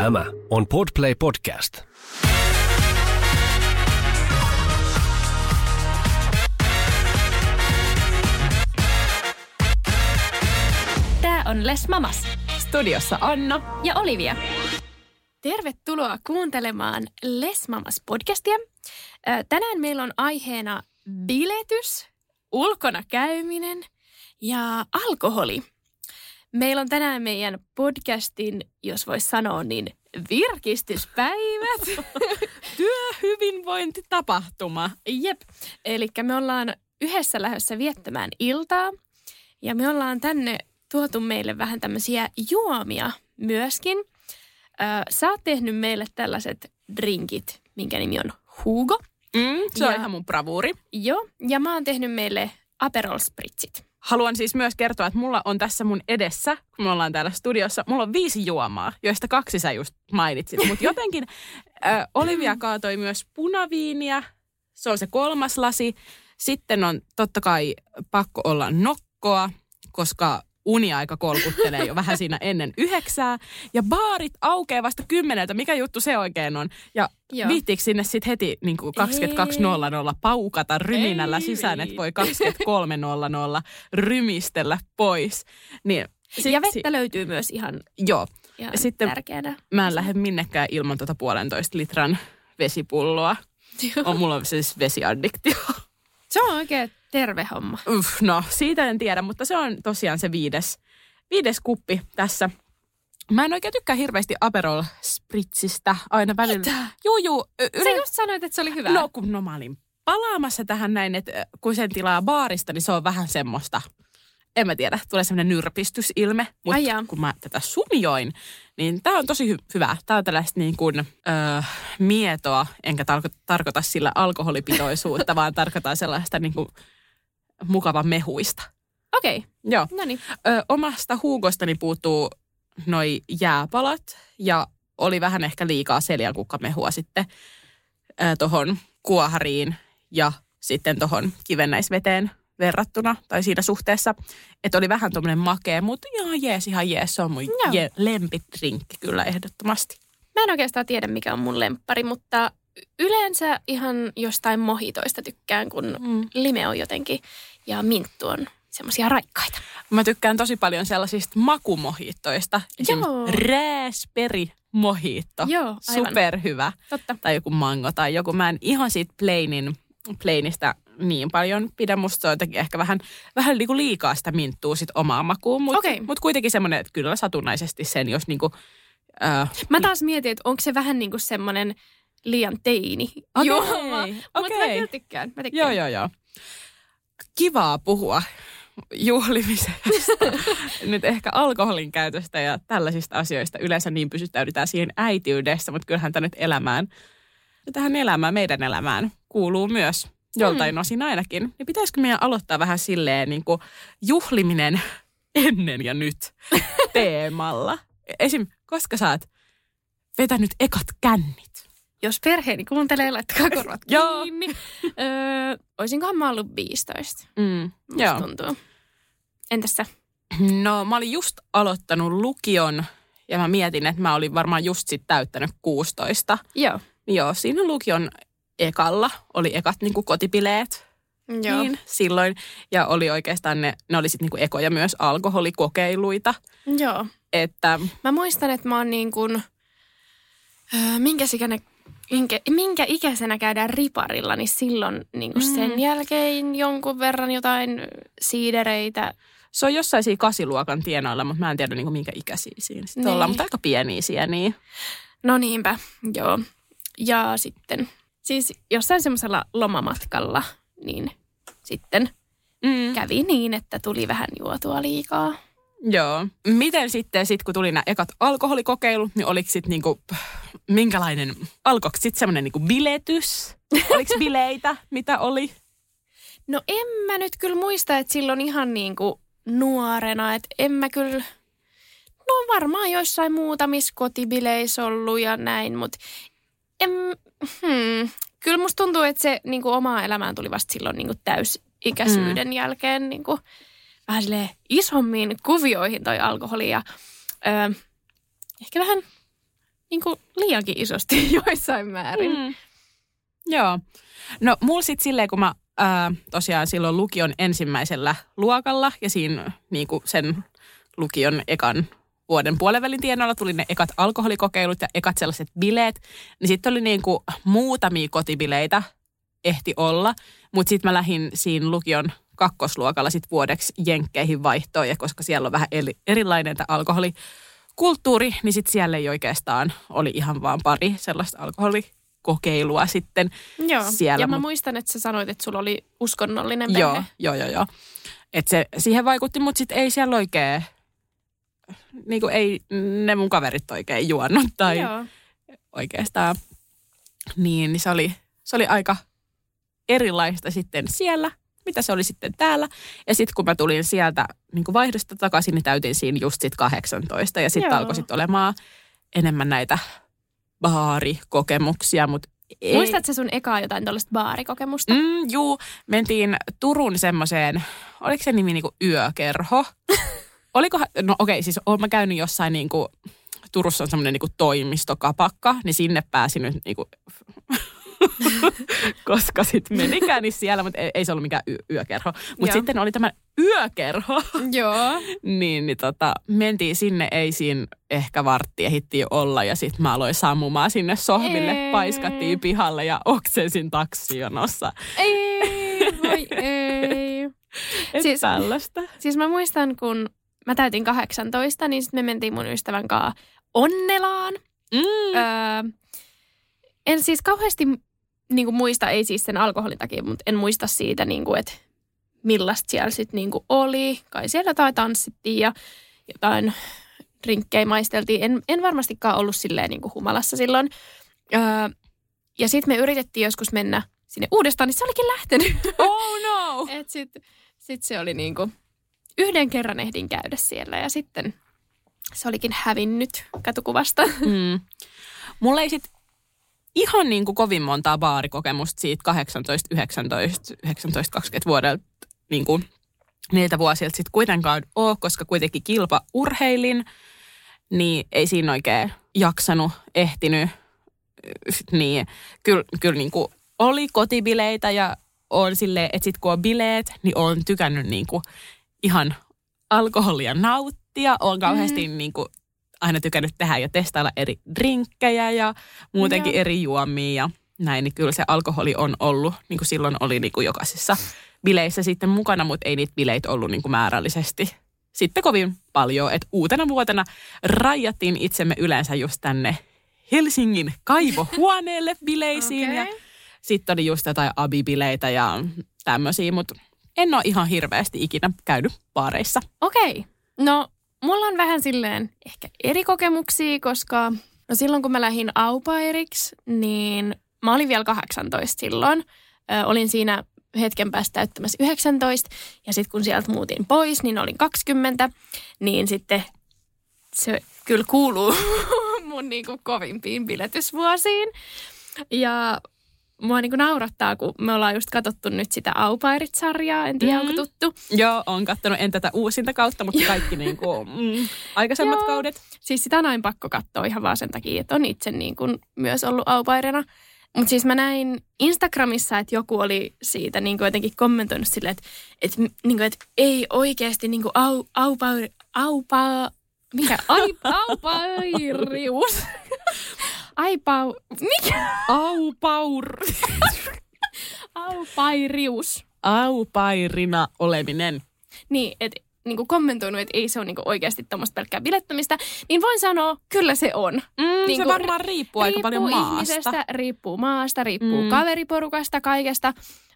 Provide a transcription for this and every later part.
Tämä on Podplay Podcast. Tämä on Les Mamas Studiossa Anna. ja Olivia. Tervetuloa kuuntelemaan Les Mamas podcastia. Tänään meillä on aiheena biletys, ulkona käyminen ja alkoholi. Meillä on tänään meidän podcastin, jos voisi sanoa, niin virkistyspäivät. Työhyvinvointitapahtuma. Jep. Eli me ollaan yhdessä lähdössä viettämään iltaa. Ja me ollaan tänne tuotu meille vähän tämmöisiä juomia myöskin. Ö, sä oot tehnyt meille tällaiset drinkit, minkä nimi on Hugo. Mm, se on Ja- ihan mun bravuuri. Joo, ja mä oon tehnyt meille Aperol Spritzit. Haluan siis myös kertoa, että mulla on tässä mun edessä, kun me ollaan täällä studiossa, mulla on viisi juomaa, joista kaksi sä just mainitsit. Mutta jotenkin äh, Olivia kaatoi myös punaviiniä, se on se kolmas lasi. Sitten on totta kai pakko olla nokkoa, koska uniaika kolkuttelee jo vähän siinä ennen yhdeksää. Ja baarit aukeaa vasta kymmeneltä. Mikä juttu se oikein on? Ja Joo. viittiinkö sinne sitten heti niin 22.00 paukata ryminällä Ei sisään, että voi viitti. 23.00 rymistellä pois. Niin, sit, ja vettä löytyy myös ihan, Joo, ihan Sitten- tärkeänä. mä en lähde minnekään ilman tuota puolentoista litran vesipulloa. On, mulla on siis vesiaddiktio. Se on oikein terve homma. Uff, no, siitä en tiedä, mutta se on tosiaan se viides, viides kuppi tässä. Mä en oikein tykkää hirveästi Aperol Spritzistä aina välillä. Mitä? Juu, juu. y- Sä just sanoit, että se oli hyvä. No kun no mä olin palaamassa tähän näin, että kun sen tilaa baarista, niin se on vähän semmoista, en mä tiedä, tulee semmoinen nyrpistysilme. Mutta kun mä tätä sumjoin, niin tää on tosi hy- hyvä. Tää on tällaista niin kuin öö, mietoa, enkä tarko- tarkoita sillä alkoholipitoisuutta, vaan tarkoitan sellaista niin kuin mukava mehuista. Okei, okay. Joo. no niin. Ö, omasta huugostani puuttuu noi jääpalat ja oli vähän ehkä liikaa seljankukkamehua sitten tuohon kuohariin ja sitten tuohon kivennäisveteen verrattuna tai siinä suhteessa. Että oli vähän tuommoinen makea, mutta ihan jees, ihan jees. Se on mun Joo. je- lempitrinkki kyllä ehdottomasti. Mä en oikeastaan tiedä, mikä on mun lemppari, mutta yleensä ihan jostain mohitoista tykkään, kun Mm. lime on jotenkin ja minttu on semmoisia raikkaita. Mä tykkään tosi paljon sellaisista makumohittoista. Esim. Joo. raspberry mohitto. Joo, aivan. Superhyvä. Totta. tai joku mango tai joku. Mä en ihan siitä plainin, plainista niin paljon pidä. Musta se on jotenkin ehkä vähän, vähän niinku liikaa sitä minttuu sit omaan makuun. Mutta Okei. mut kuitenkin semmoinen, että kyllä satunnaisesti sen, jos niinku... Äh, Mä taas mietin, että onko se vähän niin kuin semmoinen liian teini Okei, juoma. Mutta mä kyllä tykkään. Mä tykkään. joo, joo, joo. Kivaa puhua juhlimisesta. Nyt ehkä alkoholin käytöstä ja tällaisista asioista. Yleensä niin pysyttäydytään siihen äitiydessä, mutta kyllähän tämä nyt elämään, tähän elämään, meidän elämään kuuluu myös joltain Mm. osin ainakin. Niin pitäisikö meidän aloittaa vähän silleen niin kuin juhliminen ennen ja nyt teemalla? Esim. koska sä oot vetänyt ekat kännit? Jos perheeni kuuntelee, laittakaa korvat kiinni. öö, oisinkohan mä ollut 15? Mm, Musta joo. tuntuu. Entäs sä? No mä olin just aloittanut lukion ja mä mietin, että mä olin varmaan just sit täyttänyt 16. Joo. Joo, siinä lukion ekalla oli ekat niin kuin kotipileet Joo. niin, silloin. Ja oli oikeastaan ne, ne oli sitten niin kuin ekoja myös alkoholikokeiluita. Joo. Että Mä muistan, että mä oon niin kuin, minkä, ikäisenä, minkä, minkä ikäisenä käydään riparilla, niin silloin niin kuin Mm. sen jälkeen jonkun verran jotain siidereitä. se on jossain siinä kasiluokan tienoilla, mutta mä en tiedä niin kuin minkä ikäisiä siinä sitten Niin. ollaan. Mutta aika pieniä sieniä. No niinpä, joo. Ja sitten, siis jossain semmoisella lomamatkalla, niin sitten Mm. kävi niin, että tuli vähän juotua liikaa. Joo. Miten sitten, sit, kun tuli nämä ekat alkoholikokeilut, niin oliko sitten niinku, minkälainen, alkoiko sitten semmoinen niinku biletys? Oliko bileitä, mitä oli? No en mä nyt kyllä muista, että silloin ihan niin kuin nuorena, että en mä kyllä, no varmaan joissain muutamissa kotibileissä ollut ja näin, mutta en, hmm, kyllä musta tuntuu, että se niin kuin omaa elämään tuli vasta silloin niin kuin täysikäisyyden mm. jälkeen niin kuin vähän isommiin kuvioihin toi alkoholi ja ö, ehkä vähän niin kuin liiankin isosti joissain määrin. Mm. Joo. No mulla sitten silleen, kun mä ää, tosiaan silloin lukion ensimmäisellä luokalla ja siinä niin kuin sen lukion ekan vuoden puolenvälin tienoilla tuli ne ekat alkoholikokeilut ja ekat sellaiset bileet, niin sitten oli niin kuin muutamia kotibileitä ehti olla, mutta sitten mä lähdin siinä lukion kakkosluokalla sit vuodeksi jenkkeihin vaihtoon, ja koska siellä on vähän eri, erilainen tämä alkoholikulttuuri, niin sitten siellä ei oikeastaan oli ihan vaan pari sellaista alkoholikokeilua sitten Joo. siellä. Ja mä muistan, että sä sanoit, että sulla oli uskonnollinen perhe. Joo, joo, joo, joo. Et se siihen vaikutti, mutta sitten ei siellä oikein, niin kuin ei ne mun kaverit oikein juonut tai Joo. oikeastaan. Niin, niin se oli, se oli aika erilaista sitten siellä, mitä se oli sitten täällä. Ja sitten kun mä tulin sieltä niin kuin vaihdosta takaisin, niin täytin siinä just sit 18. Ja sitten alkoi sitten olemaan enemmän näitä baarikokemuksia, mutta ei, Muistatko sun ekaa jotain tällaista baarikokemusta? Mm, juu, mentiin Turun semmoiseen, oliko se nimi niinku yökerho? Olikohan, no okei, siis oon mä käynyt jossain niinku, Turussa on semmoinen niinku toimistokapakka, niin sinne pääsi nyt niinku, koska sitten menikään niin siellä, mutta ei, ei se ollut mikään y- yökerho. Mutta sitten oli tämä yökerho, Joo. niin, niin tota, mentiin sinne, ei siinä ehkä vartti ehdittiin olla ja sitten mä aloin sammumaan sinne sohville, Ei. paiskattiin pihalle ja oksensin taksijonossa. Ei, voi ei. Et siis, tällaista. Siis mä muistan, kun mä täytin 18, niin sitten me mentiin mun ystävän kanssa Onnelaan. Mm. Öö, en siis kauheasti niin kuin muista, ei siis sen alkoholin takia, mutta en muista siitä, niin kuin, että millaista siellä sitten niin kuin oli. Kai siellä jotain tanssittiin ja jotain rinkkejä maisteltiin. En, en varmastikaan ollut silleen niin kuin humalassa silloin. Öö, ja sitten me yritettiin joskus mennä sinne uudestaan, niin se olikin lähtenyt. Oh no! Et sit, sit se oli niinku, yhden kerran ehdin käydä siellä ja sitten se olikin hävinnyt katukuvasta. Mm. Mulla ei sit ihan niin kuin kovin montaa baarikokemusta siitä 18, 19, 19, 20 vuodelta niin kuin niiltä vuosilta sitten kuitenkaan ole, koska kuitenkin kilpa urheilin, niin ei siinä oikein jaksanut, ehtinyt. Niin kyllä, kyllä niin kuin oli kotibileitä ja on silleen, että sitten kun on bileet, niin on tykännyt niin kuin ihan alkoholia nauttia. Olen kauheasti mm. niin kuin aina tykännyt tehdä ja testailla eri drinkkejä ja muutenkin Joo. eri juomia ja näin, niin kyllä se alkoholi on ollut, niin kuin silloin oli niin kuin jokaisessa bileissä sitten mukana, mutta ei niitä bileitä ollut niin kuin määrällisesti sitten kovin paljon. Et uutena vuotena rajattiin itsemme yleensä just tänne Helsingin kaivohuoneelle bileisiin ja Okei. sitten oli just jotain abibileitä ja tämmöisiä, mutta en ole ihan hirveästi ikinä käynyt baareissa. Okei. No, mulla on vähän silleen ehkä eri kokemuksia, koska no silloin kun mä lähdin aupairiksi, niin mä olin vielä 18 silloin. Ö, olin siinä hetken päästä täyttämässä 19 ja sitten kun sieltä muutin pois, niin olin 20, niin sitten se kyllä kuuluu mun niinku kovimpiin biletysvuosiin. Ja mua niinku naurattaa, kun me ollaan just katsottu nyt sitä Aupairit-sarjaa, en tiedä, Mhm. onko tuttu. Joo, on kattonut en tätä uusinta kautta, mutta kaikki niin kuin, mm, aikaisemmat Joo. kaudet. Siis sitä on aina pakko katsoa ihan vaan sen takia, että on itse niin kuin myös ollut aupairina. Mutta siis mä näin Instagramissa, että joku oli siitä niin kuin jotenkin kommentoinut silleen, että, että, niin kuin, että ei oikeasti niin kuin au, aupair, aupa, mikä? Ai, aupairius. Aipau, mikä? Aupaur. Aupairius. Aupairina oleminen. Niin, että niin kommentoinut, että ei se ole niin oikeasti tuommoista pelkkää bilettämistä, niin voin sanoa, kyllä se on. Mm, Niin se varmaan riippuu aika paljon maasta. ihmisestä, riippuu maasta, riippuu Mm. kaveriporukasta, kaikesta.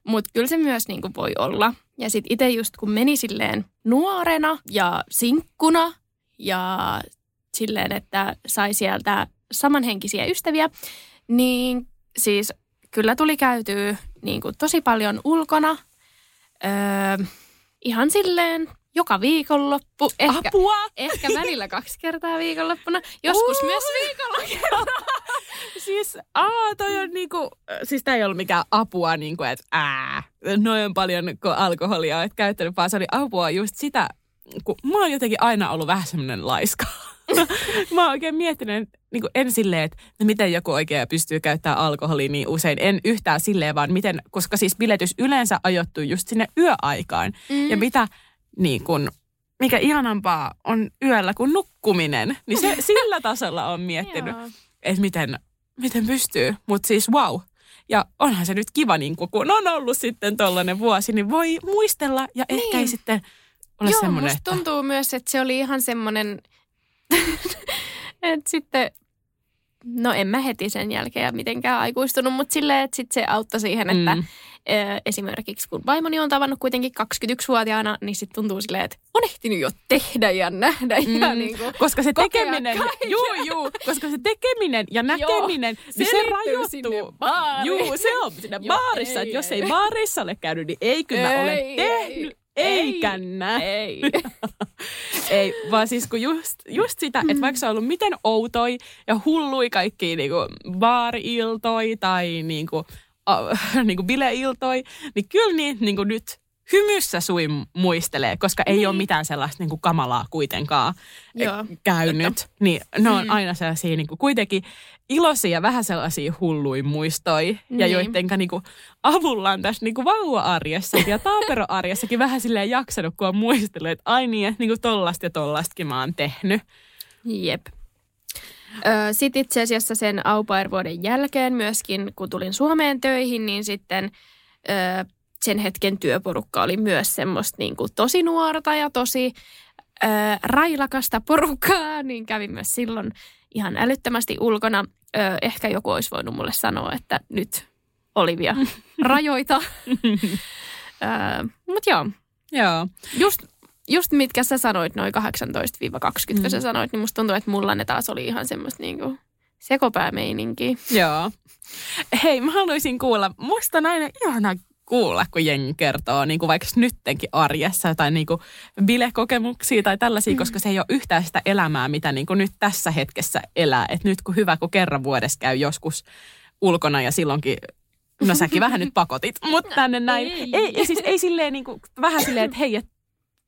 Mutta kyllä se myös niinku voi olla. Ja sitten itse just kun meni silleen nuorena ja sinkkuna ja silleen, että sai sieltä samanhenkisiä ystäviä, niin siis kyllä tuli käytyä niinku tosi paljon ulkona. Öö, ihan silleen joka viikonloppu. Ehkä, Apua! Ehkä välillä kaksi kertaa viikonloppuna. Joskus Ui. myös viikolla. Siis, aa, toi on niinku, siis tää ei ollut mikään apua niinku, että ää, noin on paljon kun alkoholia olet käyttänyt, vaan se oli apua just sitä, kun mä oon jotenkin aina ollut vähän semmoinen laiska. mä oon oikein miettinyt niin kuin en silleen, että no miten joku oikein pystyy käyttämään alkoholia niin usein. En yhtään silleen, vaan miten, koska siis biletys yleensä ajoittuu just sinne yöaikaan. Mm. Ja mitä niin kuin, mikä ihanampaa on yöllä kuin nukkuminen. Niin se sillä tasolla on miettinyt, että miten, miten pystyy. Mutta siis wow. Ja onhan se nyt kiva, niin kun on ollut sitten tollainen vuosi, niin voi muistella ja niin. ehkä ei sitten ole Joo, semmoinen, musta tuntuu myös, että se oli ihan semmoinen, että sitten, no en mä heti sen jälkeen mitenkään aikuistunut, mutta silleen, että sitten se auttoi siihen, että mm. esimerkiksi kun vaimoni on tavannut kuitenkin 21-vuotiaana, niin sitten tuntuu silleen, että on ehtinyt jo tehdä ja nähdä mm. ja niin kuin Koska se tekeminen, juu, juu, koska se tekeminen ja näkeminen, Joo, niin se, se rajoittuu. Juu, se on siinä baarissa, että jos ei baarissa ole käynyt, niin ei kyllä ei, ole tehnyt. Ei. Eikä näin. Ei. ei, vaan siis kun just, just sitä, että vaikka se on ollut miten outoi ja hullui kaikki niinku baari-iltoi tai niinku, uh, niinku bileiltoi, niin kyllä niin niinku nyt hymyssä sui muistelee, koska ei niin. ole mitään sellaista niin kuin kamalaa kuitenkaan Joo, käynyt. Että. Niin ne on mm. aina sellaisia niin kuin kuitenkin iloisia, vähän sellaisia hullui muistoi. Niin. Ja joidenka niin kuin, avulla on tässä niin kuin vauva-arjessa ja taaperoarjessakin vähän silleen jaksanut, kun on muistellut, että ai niin, että niin kuin tollasta ja tollastakin mä oon tehnyt. Jep. Sitten itse asiassa sen au vuoden jälkeen myöskin, kun tulin Suomeen töihin, niin sitten sen hetken työporukka oli myös semmoista niin kuin tosi nuorta ja tosi ö, railakasta porukkaa, niin kävin myös silloin ihan älyttömästi ulkona. Ö, ehkä joku olisi voinut mulle sanoa, että nyt Olivia, rajoita. Mutta joo. joo. Just, just mitkä sä sanoit, noin 18-20, mm. kun sä sanoit, niin musta tuntuu, että mulla ne taas oli ihan semmoista niinku sekopäämeininkiä. Joo. Hei, mä haluaisin kuulla, musta on aina ihana kuulla, kun jengi kertoo niin kuin vaikka nyttenkin arjessa tai niin kuin bilekokemuksia tai tällaisia, mm. koska se ei ole yhtään sitä elämää, mitä niin kuin nyt tässä hetkessä elää. Et nyt kun hyvä, kun kerran vuodessa käy joskus ulkona ja silloinkin No säkin vähän nyt pakotit, mutta tänne näin. Ei, ei, ei siis ei silleen niin kuin, vähän silleen, että hei, et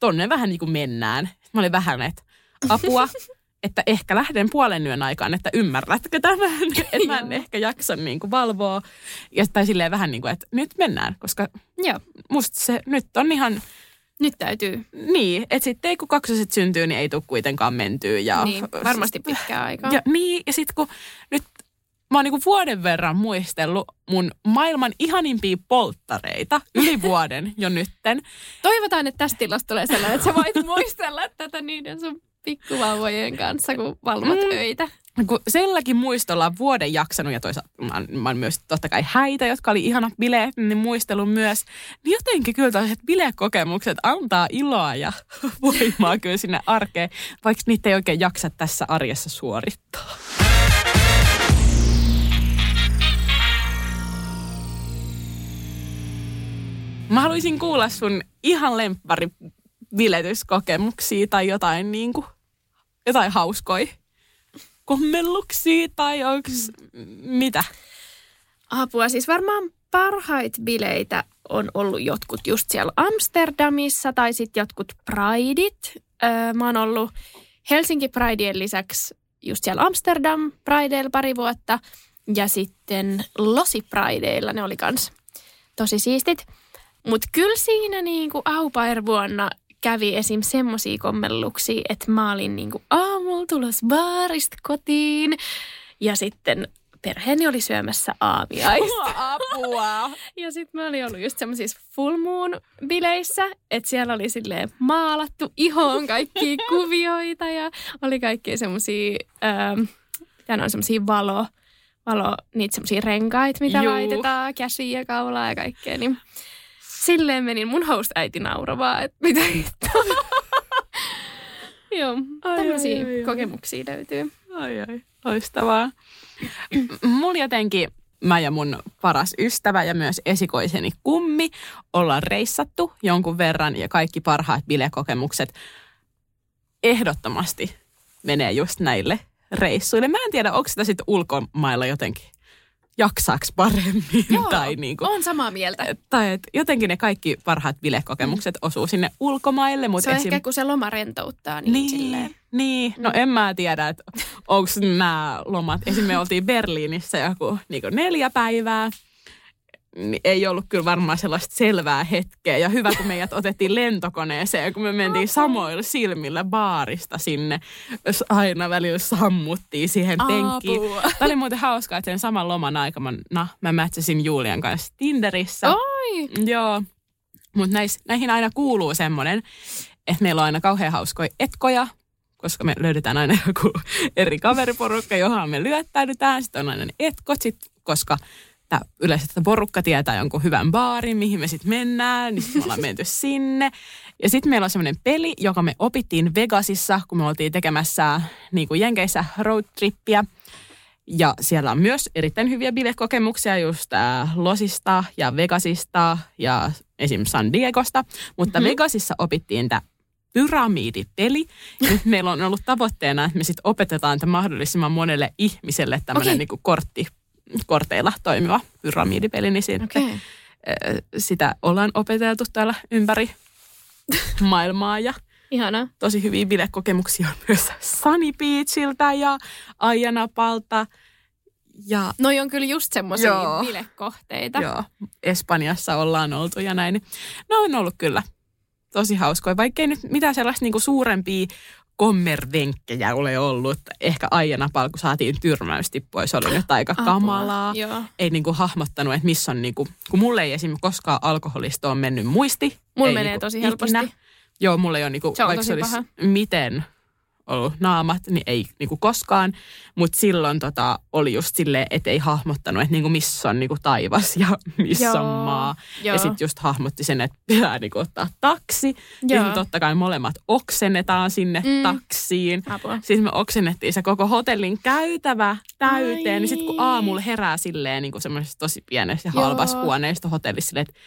tonne vähän niin kuin mennään. Mä olin vähän, että apua, että ehkä lähden puolen yön aikaan, että ymmärrätkö tämän, että mä en ehkä jaksa niin kuin valvoa. Ja tai silleen vähän niin kuin, että nyt mennään, koska Joo. musta se nyt on ihan... Nyt täytyy. Niin, että sitten ei kun kaksoset syntyy, niin ei tule kuitenkaan mentyä. Ja, niin, varmasti pitkää aikaa. Ja, niin, ja sitten kun nyt mä oon niinku vuoden verran muistellut mun maailman ihanimpia polttareita yli vuoden jo nytten. Toivotaan, että tästä tilasta tulee sellainen, että sä voit muistella tätä niiden sun pikkuvauvojen kanssa, kun valvot mm. öitä. Kun selläkin muistolla vuoden jaksanut ja toisaalta mä, mä oon myös totta kai häitä, jotka oli ihana bileet, niin muistelun myös. Niin jotenkin kyllä tällaiset bilekokemukset antaa iloa ja voimaa kyllä sinne arkeen, vaikka niitä ei oikein jaksa tässä arjessa suorittaa. Mä haluaisin kuulla sun ihan lemppari biletyskokemuksia tai jotain niin kuin jotain hauskoja kommelluksia tai onko mitä? Apua, siis varmaan parhaita bileitä on ollut jotkut just siellä Amsterdamissa tai sitten jotkut Prideit. Öö, mä oon ollut Helsinki Prideien lisäksi just siellä Amsterdam Prideilla pari vuotta ja sitten Losi Prideilla ne oli kans tosi siistit. Mutta kyllä siinä niinku vuonna kävi esim. semmoisia kommelluksia, että mä olin niinku aamulla tulos baarista kotiin ja sitten perheeni oli syömässä aamiaista. Apua! ja sitten mä olin ollut just semmoisissa full moon bileissä, että siellä oli silleen maalattu ihoon kaikki kuvioita ja oli kaikki semmoisia, ähm, on semmoisia valo, valo, niitä semmoisia renkaita, mitä Juu. laitetaan, käsiä ja kaulaa ja kaikkea, niin silleen menin mun host-äiti nauravaa, että mitä Joo, tämmöisiä kokemuksia löytyy. Ai ai, loistavaa. Mulla jotenkin, mä ja mun paras ystävä ja myös esikoiseni kummi ollaan reissattu jonkun verran ja kaikki parhaat bilekokemukset ehdottomasti menee just näille reissuille. Mä en tiedä, onko sitä sitten ulkomailla jotenkin jaksaaks paremmin. Joo, tai niin kuin, on samaa mieltä. tai et jotenkin ne kaikki parhaat bilekokemukset mm. osuu sinne ulkomaille. Mut Se on esim... ehkä, kun se loma rentouttaa, niin, Niin, silleen. niin. no en mä tiedä, että onko nämä lomat. Esimerkiksi me oltiin Berliinissä joku niin neljä päivää. Niin ei ollut kyllä varmaan sellaista selvää hetkeä. Ja hyvä, kun meidät otettiin lentokoneeseen, kun me mentiin samoilla silmillä baarista sinne. jos Aina välillä sammuttiin siihen penkkiin. Apua. Tämä oli muuten hauskaa, että sen saman loman aikana mä mätsäsin Julian kanssa Tinderissä. Oi! Joo, mutta näihin aina kuuluu semmoinen, että meillä on aina kauhean hauskoja etkoja, koska me löydetään aina joku eri kaveriporukka, johon me lyöttäydytään. Sitten on aina ne etkot, sit, koska tää, yleensä että porukka tietää jonkun hyvän baarin, mihin me sitten mennään, niin sitten me ollaan menty sinne. Ja sitten meillä on semmoinen peli, joka me opittiin Vegasissa, kun me oltiin tekemässä niin kuin Jenkeissä roadtrippiä. Ja siellä on myös erittäin hyviä bilekokemuksia just äh, Losista ja Vegasista ja esim. San Diegosta. Mutta mm-hmm. Vegasissa opittiin tämä pyramidipeli. Ja Nyt meillä on ollut tavoitteena, että me sitten opetetaan tämä mahdollisimman monelle ihmiselle tämmöinen Okei. niinku kortti, korteilla toimiva pyramidipeli. Niin sitten, Okei. äh, sitä ollaan opeteltu täällä ympäri maailmaa ja Ihanaa. tosi hyviä bilekokemuksia on myös Sunny Beachiltä ja Aijanapalta. Ja Noi on kyllä just semmoisia bilekohteita. joo, Espanjassa ollaan oltu ja näin. Ne on ollut kyllä tosi hauskoja, vaikkei nyt mitään sellaista niinku suurempia kommervenkkejä ole ollut. Ehkä Aijanapalla, kun saatiin tyrmäystippoja, se oli nyt aika Apua. kamalaa. Joo. Ei niinku hahmottanut, että missä on niinku, kun mulle ei esimerkiksi koskaan alkoholista ole mennyt muisti. Mulla menee niinku tosi ikinä. helposti. Joo, mulla ei ole niinku, Se on vaikka se olisi paha. miten ollut naamat, niin ei niinku koskaan. Mutta silloin tota, oli just silleen, että ei hahmottanut, että niinku missä on niinku taivas ja missä Joo, on maa. joo. Ja sitten just hahmotti sen, että pitää niinku ottaa taksi. Ja Joo. sit totta kai molemmat oksennetaan sinne Mm. taksiin. Apua. Siis me oksennettiin se koko hotellin käytävä täyteen. Ai. Niin sitten kun aamulla herää silleen niin kuin semmoisessa tosi pienessä ja halvassa Joo. huoneessa hotellissa silleen, että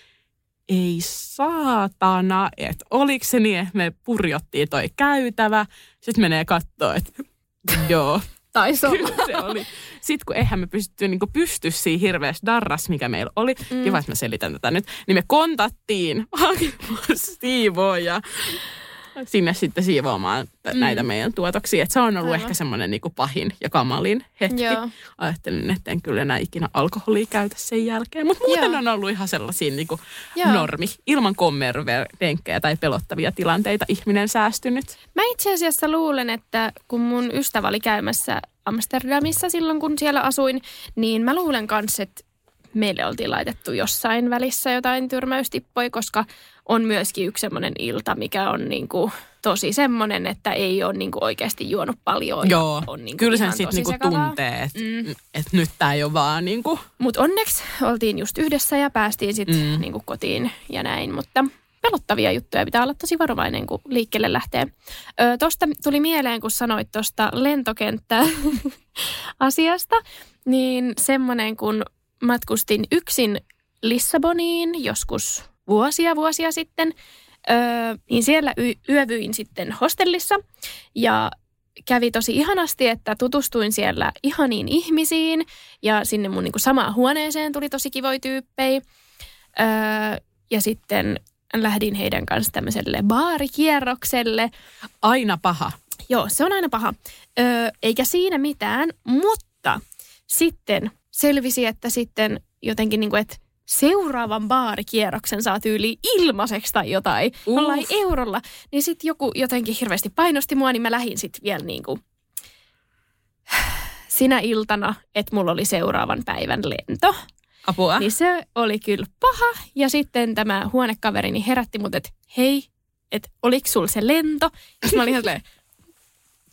ei saatana, että oliko se niin, että me purjottiin toi käytävä. Sitten menee kattoo, että joo, Taisi olla. se oli. Sitten kun eihän me pystytty niin pystyä siinä hirveässä darras, mikä meillä oli, Mm. kiva, että mä selitän tätä nyt, niin me kontattiin hakemaan siivooja sinne sitten siivoamaan Mm. näitä meidän tuotoksia. Et se on ollut Aivan. ehkä semmoinen niin pahin ja kamalin hetki. Joo. Ajattelin, että en kyllä enää ikinä alkoholia käytä sen jälkeen. Mutta muuten Joo. on ollut ihan sellaisia niin kuin Joo. normi, ilman kommervenkkejä tai pelottavia tilanteita ihminen säästynyt. Mä itse asiassa luulen, että kun mun ystävä oli käymässä Amsterdamissa silloin, kun siellä asuin, niin mä luulen kanssa, että meille oltiin laitettu jossain välissä jotain tyrmäystippoja, koska on myöskin yksi semmoinen ilta, mikä on niinku tosi semmoinen, että ei ole niinku oikeasti juonut paljon. Joo, on niinku kyllä sen sitten niinku tuntee, että Mm. et nyt tämä ei ole vaan niinku, Mutta onneksi oltiin just yhdessä ja päästiin sitten mm. Niinku kotiin ja näin. Mutta pelottavia juttuja pitää olla tosi varovainen, kun liikkeelle lähtee. Ö, tosta tuli mieleen, kun sanoit tuosta lentokenttä-asiasta, niin semmoinen, kun matkustin yksin Lissaboniin joskus vuosia vuosia sitten, ö, niin siellä y- yövyin sitten hostellissa ja kävi tosi ihanasti, että tutustuin siellä ihaniin ihmisiin ja sinne mun niinku samaan huoneeseen tuli tosi kivoja tyyppejä. Öö, ja sitten lähdin heidän kanssa tämmöiselle baarikierrokselle. aina paha. Joo, se on aina paha. Öö, eikä siinä mitään, mutta sitten selvisi, että sitten jotenkin niin kuin, että seuraavan baarikierroksen saa tyyli ilmaiseksi tai jotain, Uh. jollain eurolla. Niin sitten joku jotenkin hirveästi painosti mua, niin mä lähdin sitten vielä niin kuin sinä iltana, että mulla oli seuraavan päivän lento. Apua. Niin se oli kyllä paha. Ja sitten tämä huonekaverini herätti mut, että hei, että oliko sulla se lento? Ja mä olin ihan silleen,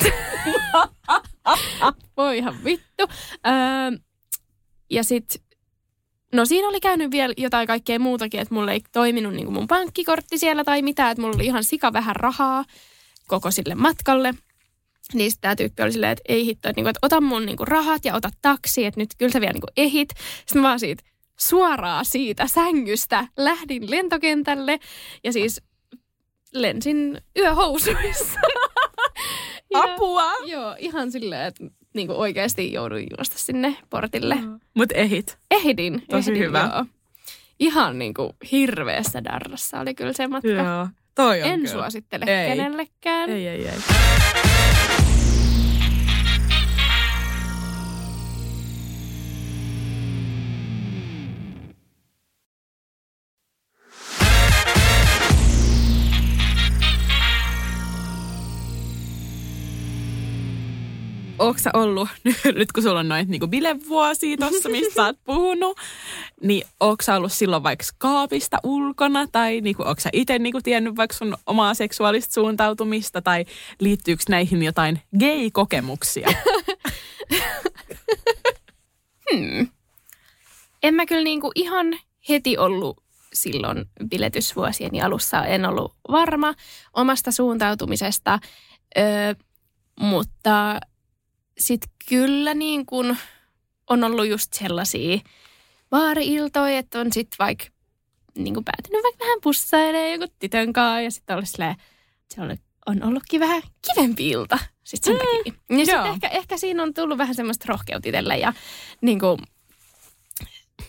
voi ihan vittu. Öö, ja sitten, no siinä oli käynyt vielä jotain kaikkea muutakin, että mulla ei toiminut niin mun pankkikortti siellä tai mitään, että mulla oli ihan sika vähän rahaa koko sille matkalle. Niin sitten tämä tyyppi oli silleen, että ei hitto, että, niinku, että ota mun niinku rahat ja ota taksi, että nyt kyllä sä vielä niinku ehit. Sitten mä vaan siitä suoraan siitä sängystä lähdin lentokentälle ja siis lensin yöhousuissa. Ja- Apua. Joo, ihan silleen, että niin kuin oikeasti jouduin juosta sinne portille. Mut ehit. Ehdin. Tosi ehdin, hyvä. Joo. Ihan niin kuin hirveässä darrassa oli kyllä se matka. Joo. Toi on En kyllä. suosittele Ei. kenellekään. Ei, ei, ei. Oletko sä ollut, nyt kun sulla on noita niinku bilevuosia tuossa, mistä sä oot puhunut, niin onko sä ollut silloin vaikka kaapista ulkona tai niinku, onko sä itse niinku tiennyt vaikka sun omaa seksuaalista suuntautumista tai liittyykö näihin jotain gay-kokemuksia? En mä kyllä niinku ihan heti ollut silloin biletysvuosieni alussa. En ollut varma omasta suuntautumisesta, öö, mutta sitten kyllä niin kuin on ollut just sellaisia baari-iltoja, että on sitten vaikka niin kuin päätynyt vaikka vähän pussailemaan joku tytön kanssa ja sitten ollut silleen, se on, on ollutkin vähän kivempi ilta. Sitten sen takia. Ja sitten ehkä, ehkä siinä on tullut vähän semmoista rohkeutta itselle ja niin kuin,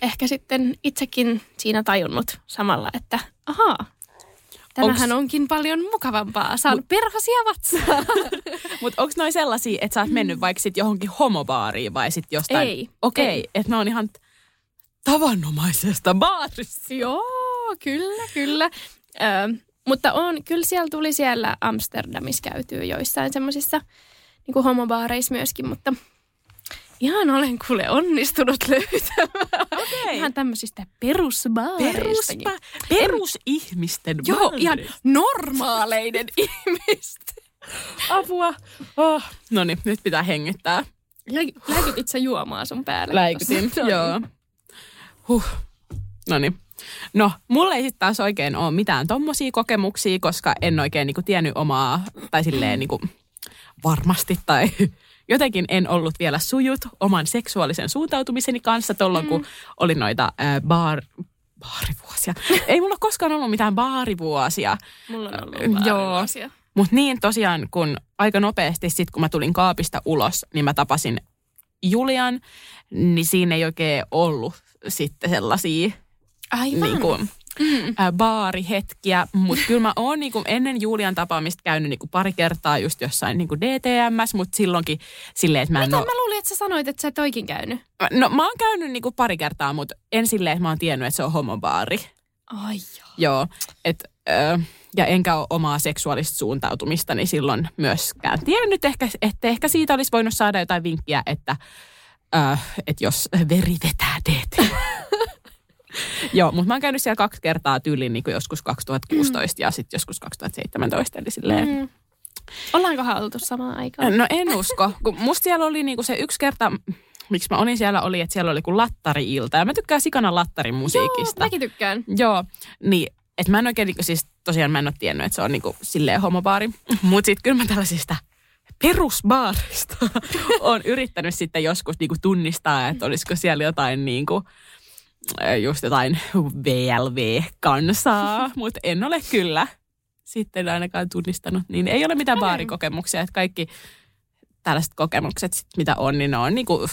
ehkä sitten itsekin siinä tajunnut samalla, että ahaa, tämähän Onks- onkin paljon mukavampaa. Saan perhosia vatsaa. Mutta onko noin sellaisia, että sä oot mennyt vaikka sit johonkin homobaariin vai sit jostain? Ei, Okei, ei. että ne on ihan tavanomaisesta baarista. Joo, kyllä, kyllä. Ö, mutta on, kyllä siellä tuli siellä Amsterdamissa käytyä joissain semmoisissa niin homobaareissa myöskin, mutta ihan olen kuule onnistunut löytämään. Okei. Ihan tämmöisistä perusbaareistakin. Peruspa, perusihmisten Joo, baari. ihan normaaleiden ihmisten. apua. Oh. No niin, nyt pitää hengittää. Lä- Läikytit sä juomaa sun päälle? Läikytin, joo. Huh. No niin. No, mulla ei sitten taas oikein ole mitään tommosia kokemuksia, koska en oikein niinku tiennyt omaa, tai silleen niinku varmasti, tai jotenkin en ollut vielä sujut oman seksuaalisen suuntautumiseni kanssa tolloin, kun oli noita ää, baar, baarivuosia. Ei mulla koskaan ollut mitään baarivuosia. Mulla on ollut Joo. baarivuosia. Mutta niin tosiaan, kun aika nopeasti sitten kun mä tulin kaapista ulos, niin mä tapasin Julian, niin siinä ei oikein ollut sitten sellaisia Aivan. niin kuin, Mm. ää, baarihetkiä. Mutta kyllä mä oon niin kuin ennen Julian tapaamista käynyt niin kuin pari kertaa just jossain niin kuin DTMS, mutta silloinkin silleen, että mä en Mitä oo- mä luulin, että sä sanoit, että sä et oikein käynyt? No mä oon käynyt niin kuin pari kertaa, mutta en silleen, että mä oon tiennyt, että se on homobaari. Ai joo. Joo, et, ö, ja enkä ole omaa seksuaalista suuntautumista, niin silloin myöskään tiennyt, ehkä, että ehkä siitä olisi voinut saada jotain vinkkiä, että, ö, että jos veri vetää DT. Joo, mutta mä oon käynyt siellä kaksi kertaa tyyliin niin joskus 2016 ja sitten joskus 2017, eli silleen... Mm. Ollaankohan oltu samaan aikaan? No en usko, kun musta siellä oli niinku se yksi kerta, miksi mä olin siellä, oli, että siellä oli kuin lattari-ilta. Ja mä tykkään sikana lattarin musiikista. Joo, mäkin tykkään. Joo, niin että mä en oikein, niinku, siis tosiaan mä en ole tiennyt, että se on niinku silleen homobaari. Mutta sitten kyllä mä tällaisista perusbaarista on yrittänyt sitten joskus niinku tunnistaa, että olisiko siellä jotain niinku, just jotain VLV-kansaa, mutta en ole kyllä sitten ainakaan tunnistanut. Niin ei ole mitään baarikokemuksia, että kaikki tällaiset kokemukset, sit, mitä on, niin ne on niinku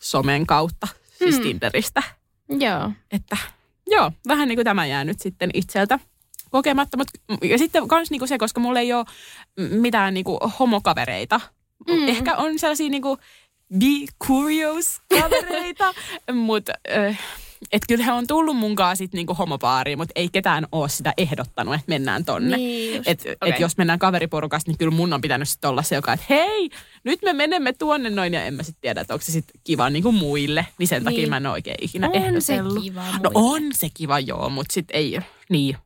somen kautta, siis Mm. Tinderistä. Joo. Että joo, vähän niin kuin tämä jää nyt sitten itseltä kokematta. Mut, ja sitten myös niin kuin se, koska mulla ei ole mitään niin kuin homokavereita. Mm. Ehkä on sellaisia niin kuin be curious kavereita, mutta äh, et kyllä he on tullut munkaan sitten niinku homopaariin, mutta ei ketään ole sitä ehdottanut, että mennään tonne. Niin just. Et, Okei. et jos mennään kaveriporukasta, niin kyllä mun on pitänyt sitten olla se, joka, että hei, nyt me menemme tuonne noin, ja en mä sitten tiedä, että onko se sitten kiva niin kuin muille. Niin sen takia Niin. mä en oikein ikinä On se ehdotellut. kiva No muille. on se kiva, joo, mutta sitten ei, niin.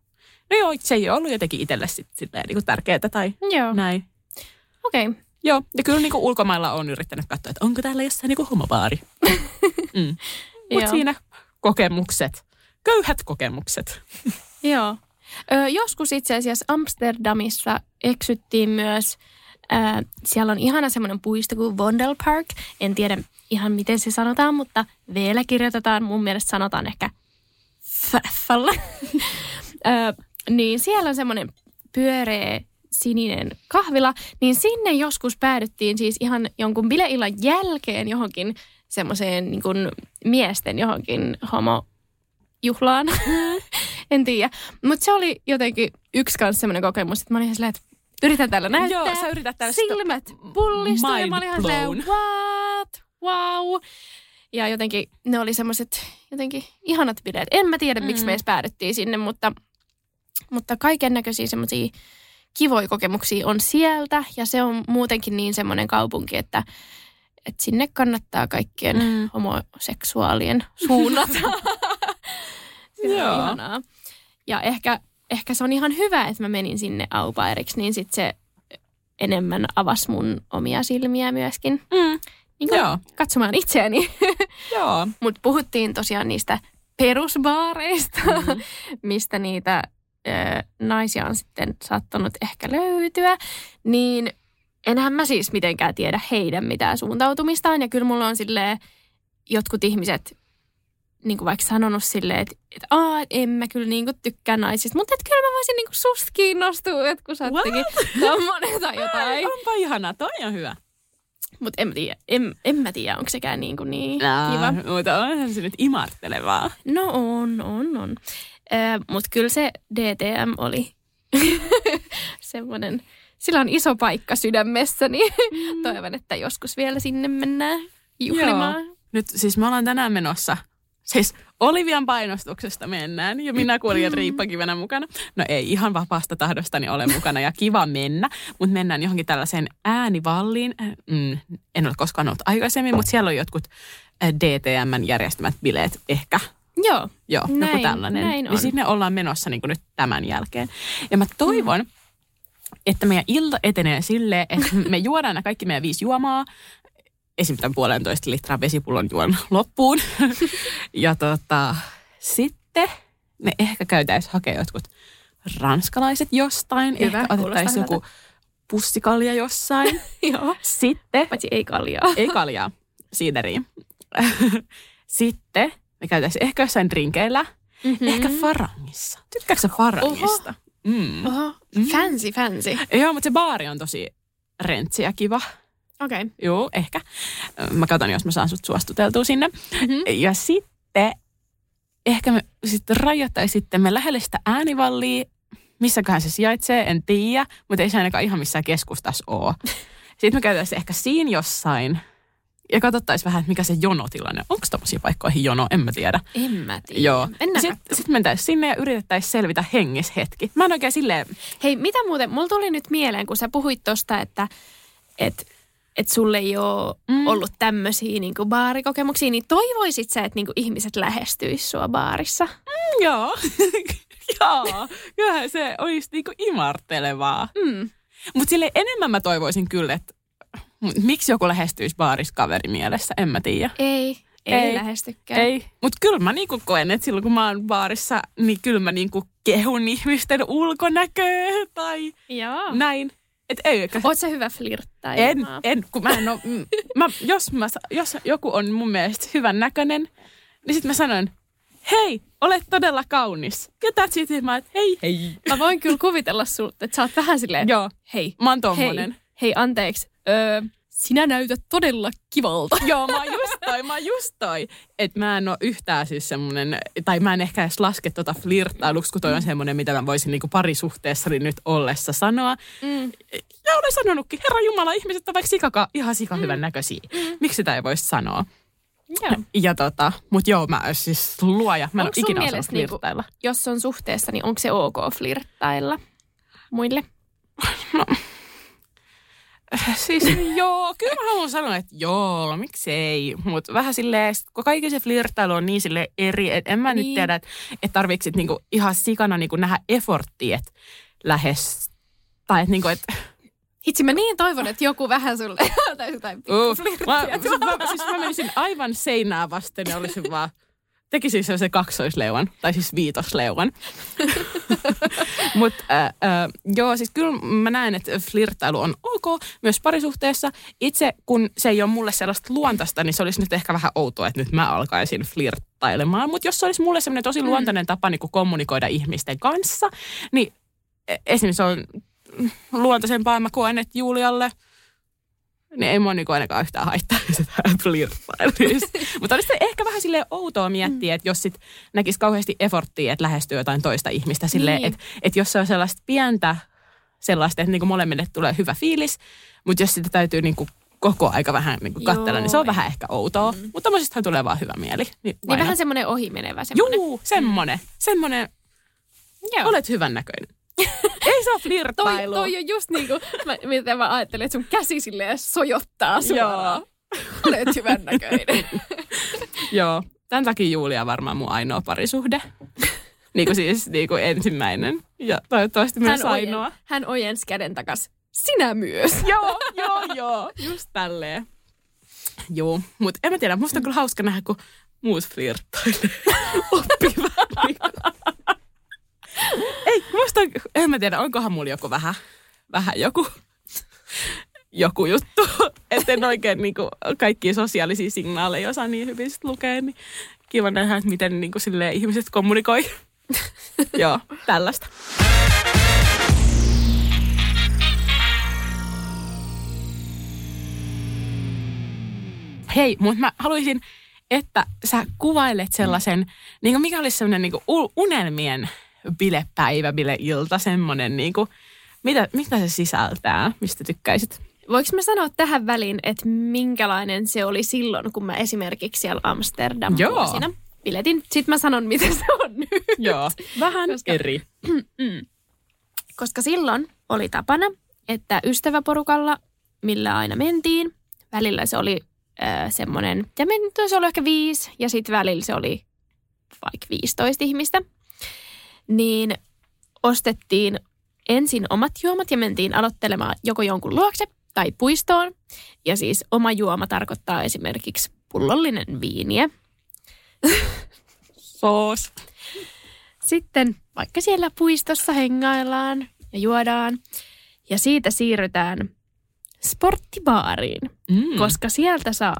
No joo, se ei ollut jotenkin itselle sitten niin tärkeää tai Joo, näin. okei. Okay. Joo, ja kyllä niin kuin ulkomailla on yrittänyt katsoa, että onko täällä jossain niin homobaari. mm. Mutta siinä kokemukset, köyhät kokemukset. Joo. Ö, joskus itse asiassa Amsterdamissa eksyttiin myös, ää, siellä on ihana semmoinen puisto kuin Vondelpark. En tiedä ihan miten se sanotaan, mutta vielä kirjoitetaan. Mun mielestä sanotaan ehkä. Ö, niin siellä on semmoinen pyöreä sininen kahvila, niin sinne joskus päädyttiin siis ihan jonkun bileillan jälkeen johonkin semmoiseen niin kuin miesten johonkin homojuhlaan. en tiedä. Mutta se oli jotenkin yksi kanssa semmoinen kokemus, että mä olin silleen, että yritän tällä näyttää. Joo, sä yrität tällä Silmät pullistuu ja mä olin ihan silleen, what? Wow. Ja jotenkin ne oli semmoiset jotenkin ihanat bileet. En mä tiedä, miksi Mm. me edes päädyttiin sinne, mutta, mutta kaiken näköisiä semmoisia kivoja kokemuksia on sieltä. Ja se on muutenkin niin semmoinen kaupunki, että, että sinne kannattaa kaikkien mm. Mm. homoseksuaalien suunnata. Joo. ihanaa. Ja ehkä, ehkä se on ihan hyvä, että mä menin sinne aupairiksi, niin sit se enemmän avasi mun omia silmiä myöskin. Mm. Niin kuin Joo. katsomaan itseäni. Joo. Mutta puhuttiin tosiaan niistä perusbaareista, mm-hmm. mistä niitä naisia on sitten saattanut ehkä löytyä. Niin enhän mä siis mitenkään tiedä heidän mitään suuntautumistaan. Ja kyllä mulla on silleen jotkut ihmiset niin kuin vaikka sanonut silleen, että, että Aa, en mä kyllä niin kuin tykkää naisista, mutta että kyllä mä voisin niin kuin susta kiinnostua, että kun sä oot tommonen tai Ai, jotain. onpa ihana, toi on hyvä. Mutta en mä tiedä, en, en mä tiedä, onko sekään niin, kuin niin kiva. Mutta onhan se nyt imartelevaa. No on, on, on. Mutta kyllä se DTM oli semmoinen, sillä on iso paikka sydämessäni. Mm. Toivon, että joskus vielä sinne mennään juhlimaan. Nyt siis me ollaan tänään menossa, siis Olivian painostuksesta mennään ja minä kuulin riippakivenä mukana. No ei ihan vapaasta tahdostani ole mukana ja kiva mennä, mutta mennään johonkin tällaiseen äänivalliin. Äh, Mm, en ole koskaan ollut aikaisemmin, mutta siellä on jotkut äh, DTMn järjestämät bileet ehkä. Joo, Joo, Näin- joku tällainen. näin Ja on. sinne ollaan menossa niin kuin nyt tämän jälkeen. Ja mä toivon, että meidän ilta etenee silleen, että me juodaan nämä kaikki meidän viisi juomaa. Esim. tämän puolentoista litraa vesipullon juon loppuun. ja tota, sitten me ehkä käytäisiin hakea jotkut ranskalaiset jostain. Hyvä, ehkä otettaisiin joku pussikalja jossain. joo. sitten Paitsi ei kaljaa. ei kaljaa, siideriä. Sitten me käytäisiin ehkä jossain drinkeillä, Mm-hmm. ehkä farangissa. Tykkääkö farangista? Mm. Oho, Mm. fancy, fancy. Joo, mutta se baari on tosi rentsi ja kiva. Okei. Okay. Joo, ehkä. Mä katson, jos mä saan sut suostuteltua sinne. Mm-hmm. Ja sitten ehkä me sitten rajoittaisiin sitten me lähelle sitä äänivallia. Missäköhän se sijaitsee, en tiedä, mutta ei se ainakaan ihan missään keskustassa ole. Sitten me käytäisiin ehkä siinä jossain ja katsottaisiin vähän, että mikä se jonotilanne on. Onko tommosia paikkoihin jono? En mä tiedä. En mä tiedä. Joo. Sitten sit mentäisiin sinne ja yritettäisiin selvitä hengissä hetki. Mä en oikein silleen, Hei, mitä muuten, mulla tuli nyt mieleen, kun sä puhuit tosta, että et, et sulle ei ole Mm. mm. ollut tämmöisiä niinku baarikokemuksia, niin toivoisit sä, että niinku ihmiset lähestyis sua baarissa? joo, joo, kyllähän se olisi niinku imartelevaa. Mm. Mutta sille enemmän mä toivoisin kyllä, että miksi joku lähestyisi baarissa kaveri mielessä, en mä tiedä. Ei, ei, Ei. ei lähestykään. Ei. Mutta kyllä mä niinku koen, että silloin kun mä oon baarissa, niin kyllä mä niinku kehun ihmisten ulkonäköä tai Joo. näin. Et ei, eikä- Oot sä hyvä flirttaja? En, en, kun mä en oo, mä, jos, mä, jos joku on mun mielestä hyvän näköinen, niin sitten mä sanon, hei, olet todella kaunis. Ja that's it, mä oon, että hei, hei. Mä voin kyllä kuvitella sulta, että sä oot vähän silleen, Joo, hei, mä oon hei, hei, anteeksi, öö, sinä näytät todella kivalta. Joo, mä oon just toi, mä oon just toi. Että mä en oo yhtään siis semmonen, tai mä en ehkä edes laske tota flirttailuksi, kun toi on semmonen, mitä mä voisin niinku parisuhteessani nyt ollessa sanoa. Mm. Ja olen sanonutkin, Herra Jumala, ihmiset on vaikka sikaka, ihan sika hyvän näköisiä. Miksi sitä ei voisi sanoa? Joo. Ja tota, mut joo, mä siis luoja, mä en ole ikinä osannut niinku- flirttailla. Jos on suhteessa, niin onko se ok flirttailla muille? Siis joo, kyllä mä haluan sanoa, että joo, miksei. Mutta vähän silleen, kun kaikki se flirttailu on niin sille eri, että en mä niin. nyt tiedä, että et tarvitsi sit niinku ihan sikana niinku nähdä efforttia, että lähes, tai että niinku, et, Hitsi, mä niin toivon, että joku vähän sulle tai jotain uh, mä, siis, mä, siis mä menisin aivan seinää vasten ja olisin vaan, tekisin sellaisen kaksoisleuan, tai siis viitosleuan. Mutta äh, äh, joo, siis kyllä mä näen, että flirttailu on ok myös parisuhteessa. Itse, kun se ei ole mulle sellaista luontaista, niin se olisi nyt ehkä vähän outoa, että nyt mä alkaisin flirttailemaan. Mutta jos se olisi mulle semmoinen tosi luontainen tapa niin kuin kommunikoida ihmisten kanssa, niin e- esimerkiksi se on luontaisempaa. Mä koen, että Julialle niin ei mua niinku ainakaan yhtään haittaa, jos hän flirttailisi. Mutta olisi ehkä vähän sille outoa miettiä, että jos sit näkisi kauheasti efforttia, että lähestyy jotain toista ihmistä silleen, Niin. että, että jos se on sellaista pientä sellaista, että niinku molemmille tulee hyvä fiilis, mutta jos sitä täytyy niinku koko aika vähän niinku katsella, Joo, niin se on ei. vähän ehkä outoa. Mm. Mutta tommosestahan tulee vaan hyvä mieli. Niin, Niin vähän semmoinen ohimenevä semmoinen. Juu, semmonen. Semmonen, Joo. olet hyvän näköinen. Ei se ole Toi, flirttailu. toi on just niinku, mä, mitä mä ajattelin, että sun käsi silleen sojottaa suoraan. Olet hyvän näköinen. Joo. Tämän takia Julia on varmaan mun ainoa parisuhde. niin kuin siis niin kuin ensimmäinen ja toivottavasti myös ainoa. ojen, hän ojensi käden takas. Sinä myös. joo, joo, joo. Just tälleen. Joo, mutta en mä tiedä, musta on kyllä hauska nähdä, kun muut flirttailee. Niin kuin. Ei, musta en mä tiedä, onkohan mulla joku vähän, vähän joku, joku juttu. Että en oikein niin kuin, kaikkia sosiaalisia signaaleja osaa niin hyvin sit lukea, niin kiva nähdä, että miten niin kuin, silleen, ihmiset kommunikoi. Joo, tällaista. Hei, mutta mä haluaisin, että sä kuvailet sellaisen, niin kuin mikä olisi sellainen niin kuin unelmien bilepäivä, bileilta, semmoinen, niin kuin, mitä, mitä se sisältää, mistä tykkäisit? Voinko mä sanoa tähän väliin, että minkälainen se oli silloin, kun mä esimerkiksi siellä Amsterdam Joo. vuosina biletin. Sitten mä sanon, mitä se on nyt. Joo, vähän Koska- eri. Koska silloin oli tapana, että ystäväporukalla, millä aina mentiin, välillä se oli äh, semmoinen, ja se oli ehkä viisi, ja sitten välillä se oli vaikka 15 ihmistä, niin ostettiin ensin omat juomat ja mentiin aloittelemaan joko jonkun luokse tai puistoon. Ja siis oma juoma tarkoittaa esimerkiksi pullollinen viiniä. Soos. Sitten vaikka siellä puistossa hengaillaan ja juodaan. Ja siitä siirrytään sporttibaariin, Mm. koska sieltä saa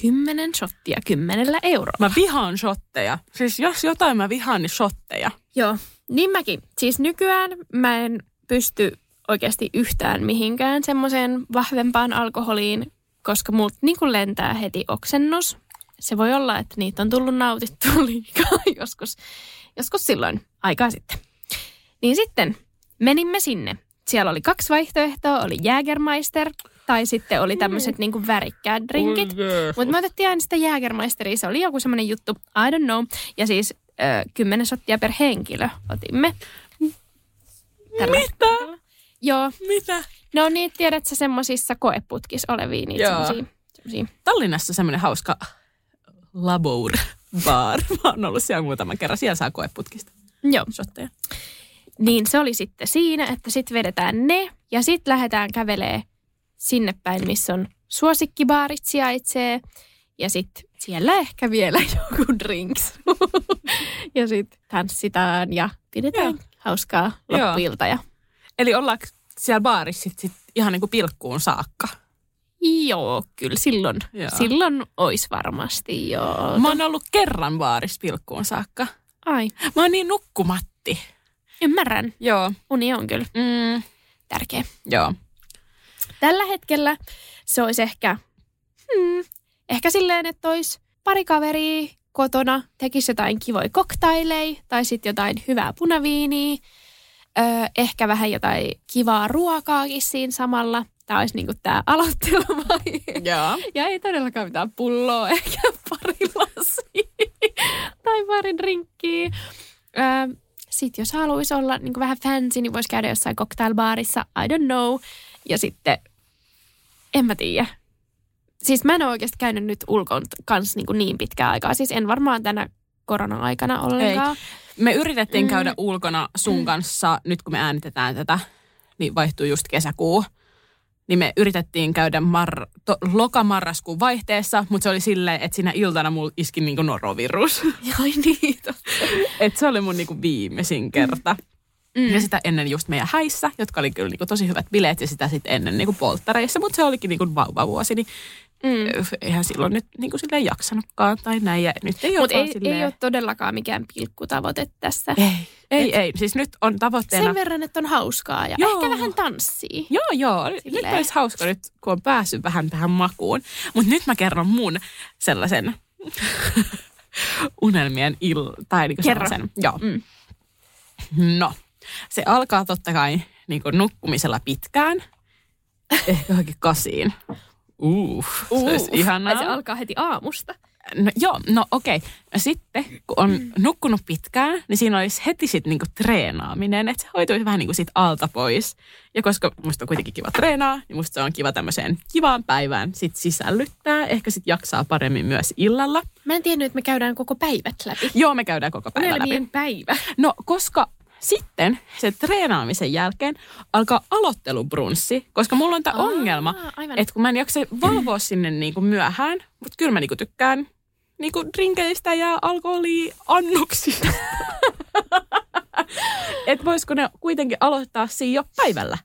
10 shottia kymmenellä eurolla. Mä vihaan shotteja. Siis jos jotain mä vihaan, niin shotteja. Joo, niin mäkin. Siis nykyään mä en pysty oikeasti yhtään mihinkään semmoiseen vahvempaan alkoholiin, koska muut niin kuin lentää heti oksennus. Se voi olla, että niitä on tullut nautittua liikaa joskus, joskus silloin aikaa sitten. Niin sitten menimme sinne. Siellä oli kaksi vaihtoehtoa, oli Jägermeister tai sitten oli tämmöiset niin kuin värikkäät drinkit. Mutta me otettiin aina sitä Jägermeisteria, se oli joku semmoinen juttu, I don't know. Ja siis 10 shottia per henkilö otimme. Tällä Mitä? hetkellä. Joo, Mitä? no niin, tiedätkö semmoisissa koeputkissa olevia niitä Joo. semmoisia. semmoisia. Tallinnassa semmoinen hauska Labour bar. Mä oon ollut siellä muutaman kerran. Siellä saa koeputkista Joo. shotteja. Niin se oli sitten siinä, että sitten vedetään ne ja sitten lähdetään kävelee sinne päin, missä on suosikkibaarit sijaitsee. Ja sitten siellä ehkä vielä joku drinks. ja sitten tanssitaan ja pidetään Joo. hauskaa loppuilta. Ja... Eli ollaanko siellä baarissa sit, sit ihan niin kuin pilkkuun saakka? Joo, kyllä silloin, Joo. silloin ois varmasti joo. Mä oon ollut kerran baarissa pilkkuun saakka. Ai, Mä oon niin nukkumatti. ymmärrän. Joo. Uni on kyllä Mm, tärkeä. joo. Tällä hetkellä se olisi ehkä, hmm, ehkä silleen, että olisi pari kaveria kotona, tekisi jotain kivoja koktaileja tai sitten jotain hyvää punaviiniä. Öö, ehkä vähän jotain kivaa ruokaakin siinä samalla. Tämä olisi niinku tämä aloitteluvaihe. Joo. Ja ei todellakaan mitään pulloa, ehkä pari lasia tai pari drinkkiä. Öö, sitten jos haluaisi olla niin vähän fancy, niin voisi käydä jossain cocktailbaarissa, I don't know. Ja sitten, en mä tiedä. Siis mä en ole oikeasti käynyt nyt ulkoon kanssa niin, niin pitkään aikaa. Siis en varmaan tänä korona-aikana ollenkaan. Me yritettiin Mm. mm. käydä ulkona sun kanssa, nyt kun me äänitetään tätä, niin vaihtuu just kesäkuu. Niin me yritettiin käydä mar- to- lokamarraskuun vaihteessa, mutta se oli silleen, että siinä iltana mulla iski niinku norovirus. Ai niin. Et se oli mun niinku viimeisin kerta. Mm. Ja sitä ennen just meidän häissä, jotka oli kyllä niinku tosi hyvät bileet ja sitä sitten ennen niinku polttareissa, mutta se olikin niinku vauvavuosi. Niin Mm. eihän silloin nyt niin kuin silleen jaksanutkaan tai näin. Ja nyt ei Mutta ole ei, silleen... ei ole todellakaan mikään pilkkutavoite tässä. ei, ei, ei. Siis nyt on tavoitteena... Sen verran, että on hauskaa ja Joo. ehkä vähän tanssii. Joo, joo. Nyt Silleen. olisi hauska nyt, kun on päässyt vähän tähän makuun. Mutta nyt mä kerron mun sellaisen unelmien il... Tai Kerro. sellaisen. Joo. Mm. No, se alkaa totta kai niinku nukkumisella pitkään. Ehkä johonkin kasiin. Uh, se ihanaa. Ai se alkaa heti aamusta. No, joo, no okei. Okay. Sitten kun on nukkunut pitkään, niin siinä olisi heti sitten niinku treenaaminen, että se hoituisi vähän niinku sit alta pois. Ja koska musta on kuitenkin kiva treenaa, niin musta se on kiva tämmöiseen kivaan päivään sit sisällyttää. Ehkä sit jaksaa paremmin myös illalla. Mä en tiennyt, että me käydään koko päivät läpi. Joo, me käydään koko päivä läpi. Unelmien päivä. No, koska sitten se treenaamisen jälkeen alkaa aloittelubrunssi, koska mulla on tämä ongelma, että kun mä en jaksa valvoa sinne niinku myöhään, mutta kyllä mä niinku tykkään niinku drinkeistä ja alkoholiannoksista. että voisiko ne kuitenkin aloittaa siinä jo päivällä?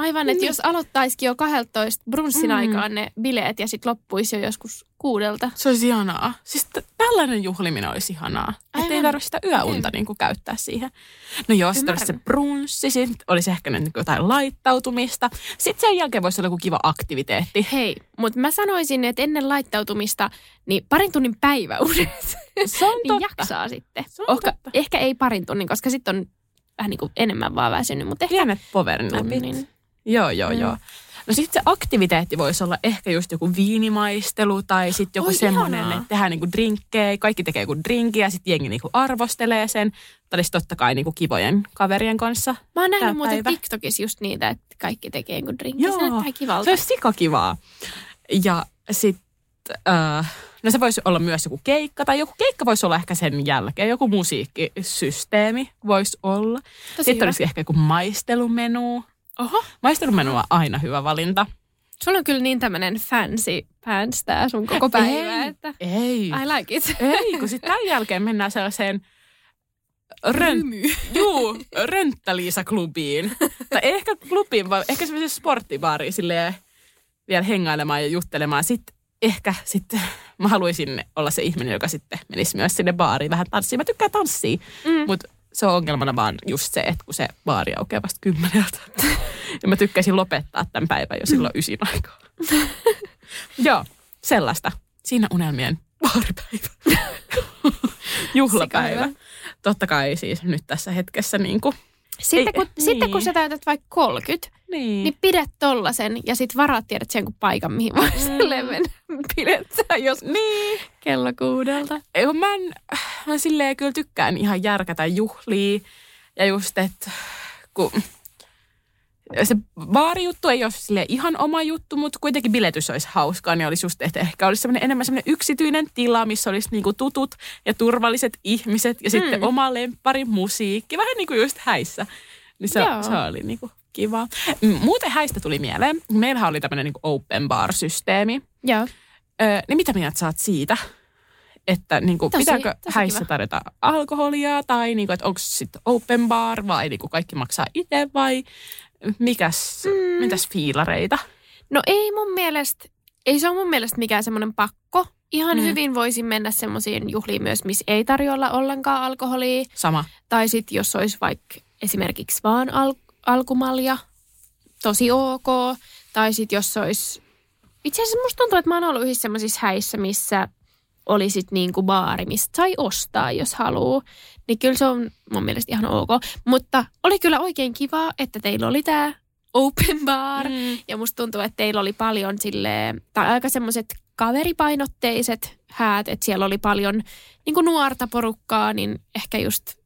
Aivan, että Niin. jos aloittaisikin jo 12 brunssin Mm. aikaan ne bileet ja sitten loppuisi jo joskus kuudelta. Se olisi ihanaa. Siis t- tällainen juhliminen olisi ihanaa. Että ei tarvitse sitä yöunta niin kuin käyttää siihen. No joo, sitten olisi se brunssi, sitten olisi ehkä nyt jotain laittautumista. Sitten sen jälkeen voisi olla joku kiva aktiviteetti. Hei, mutta mä sanoisin, että ennen laittautumista, niin parin tunnin päiväunet, Se on niin totta. jaksaa sitten. Se on Ohka, totta. ehkä ei parin tunnin, koska sitten on vähän niin kuin enemmän vaan väsynyt, mutta ehkä Pienet povernäpit. tunnin. Joo, joo, Mm. joo. No sitten se aktiviteetti voisi olla ehkä just joku viinimaistelu tai sitten joku Oi, semmoinen, ihanaa. että tehdään niinku drinkkejä, kaikki tekee joku drinkki ja sitten jengi niinku arvostelee sen. Tai olisi totta kai niinku kivojen kaverien kanssa. Mä oon nähnyt muuten päivä. TikTokissa just niitä, että kaikki tekee jonkun drinkin. Joo. Se näyttää kivalta. Se olisi sikakivaa. Ja sitten, äh, no se voisi olla myös joku keikka, tai joku keikka voisi olla ehkä sen jälkeen, joku musiikkisysteemi voisi olla. Tosi Sitten hyvä. olisi ehkä joku maistelumenu. Oho, Maistelumenu on aina hyvä valinta. sulla on kyllä niin tämmönen fancy pants tää sun koko päivä, Ei. että Ei. I like it. Ei, kun sitten tämän jälkeen mennään sellaiseen rön, Rymy. juu, rönttäliisa-klubiin. tai ehkä klubiin, vaan ehkä semmoiseen sporttibaariin silleen vielä hengailemaan ja juttelemaan. Sitten ehkä sitten mä haluaisin olla se ihminen, joka sitten menisi myös sinne baariin vähän tanssiin. Mä tykkään tanssia, Mm. mutta se on ongelmana vaan just se, että kun se baari aukeaa vasta kymmeneltä. ja mä tykkäisin lopettaa tämän päivän jo silloin ysin aikaa. Joo, sellaista. Siinä unelmien baaripäivä. Juhlapäivä. Totta kai siis nyt tässä hetkessä niin kuin, Sitten, Ei, kun, niin. sitten kun sä täytät vaikka 30, niin. niin pidät tollasen ja sit varaat tiedät sen kun paikan, mihin voi silleen mennä pidettää, jos niin. kello kuudelta. Ei, kun mä, en, mä silleen kyllä tykkään ihan järkätä juhlia. Ja just, että kun se baarijuttu ei ole sille ihan oma juttu, mutta kuitenkin biletys olisi hauskaa, niin olisi just, että ehkä olisi semmoinen enemmän semmoinen yksityinen tila, missä olisi niinku tutut ja turvalliset ihmiset ja sitten Mm. oma lemppari musiikki, vähän niin kuin just häissä. Niin se, Joo. se oli niinku kiva. Muuten häistä tuli mieleen, meillähän oli tämmöinen niinku open bar-systeemi. Joo. Öö, niin mitä mieltä saat siitä? Että niin kuin, Tosi- pitääkö tosi häissä kiva. tarjota alkoholia tai niin kuin, että onko sitten open bar vai niin kuin kaikki maksaa itse vai mikäs, Mm. mitäs fiilareita? No ei mun mielestä, ei se ole mun mielestä mikään semmoinen pakko. Ihan Mm. hyvin voisin mennä semmoisiin juhliin myös, missä ei tarjolla ollenkaan alkoholia. Sama. Tai sitten jos olisi vaikka esimerkiksi vaan al- alkumalja, tosi ok. Tai sitten jos olisi, itse asiassa musta tuntuu, että mä oon ollut yhdessä semmoisissa häissä, missä oli sitten niinku baari, mistä sai ostaa, jos haluaa. Niin kyllä se on mun mielestä ihan ok. Mutta oli kyllä oikein kiva, että teillä oli tämä open bar. Mm. Ja musta tuntuu, että teillä oli paljon sille tai aika semmoiset kaveripainotteiset häät, että siellä oli paljon niin kuin nuorta porukkaa, niin ehkä just,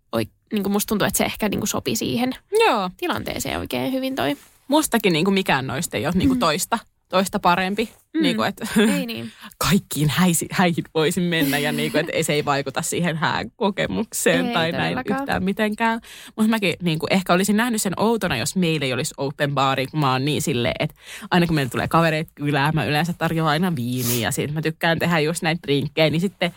niin kuin musta tuntuu, että se ehkä niin kuin sopi siihen Joo. tilanteeseen oikein hyvin toi. Mustakin niin kuin mikään noista ei ole niin kuin toista, toista parempi. Mm. Niin kuin, että Ei niin. kaikkiin häisi, häihin voisin mennä ja niin kuin, että ei- se ei vaikuta siihen hääkokemukseen Ei tai näin yhtään mitenkään. Mutta mäkin niin kuin, ehkä olisin nähnyt sen outona, jos meillä ei olisi open baari, kun mä oon niin silleen, että aina kun meille tulee kavereita kylään, mä yleensä tarjoan aina viiniä ja sitten mä tykkään tehdä just näitä drinkkejä, niin sitten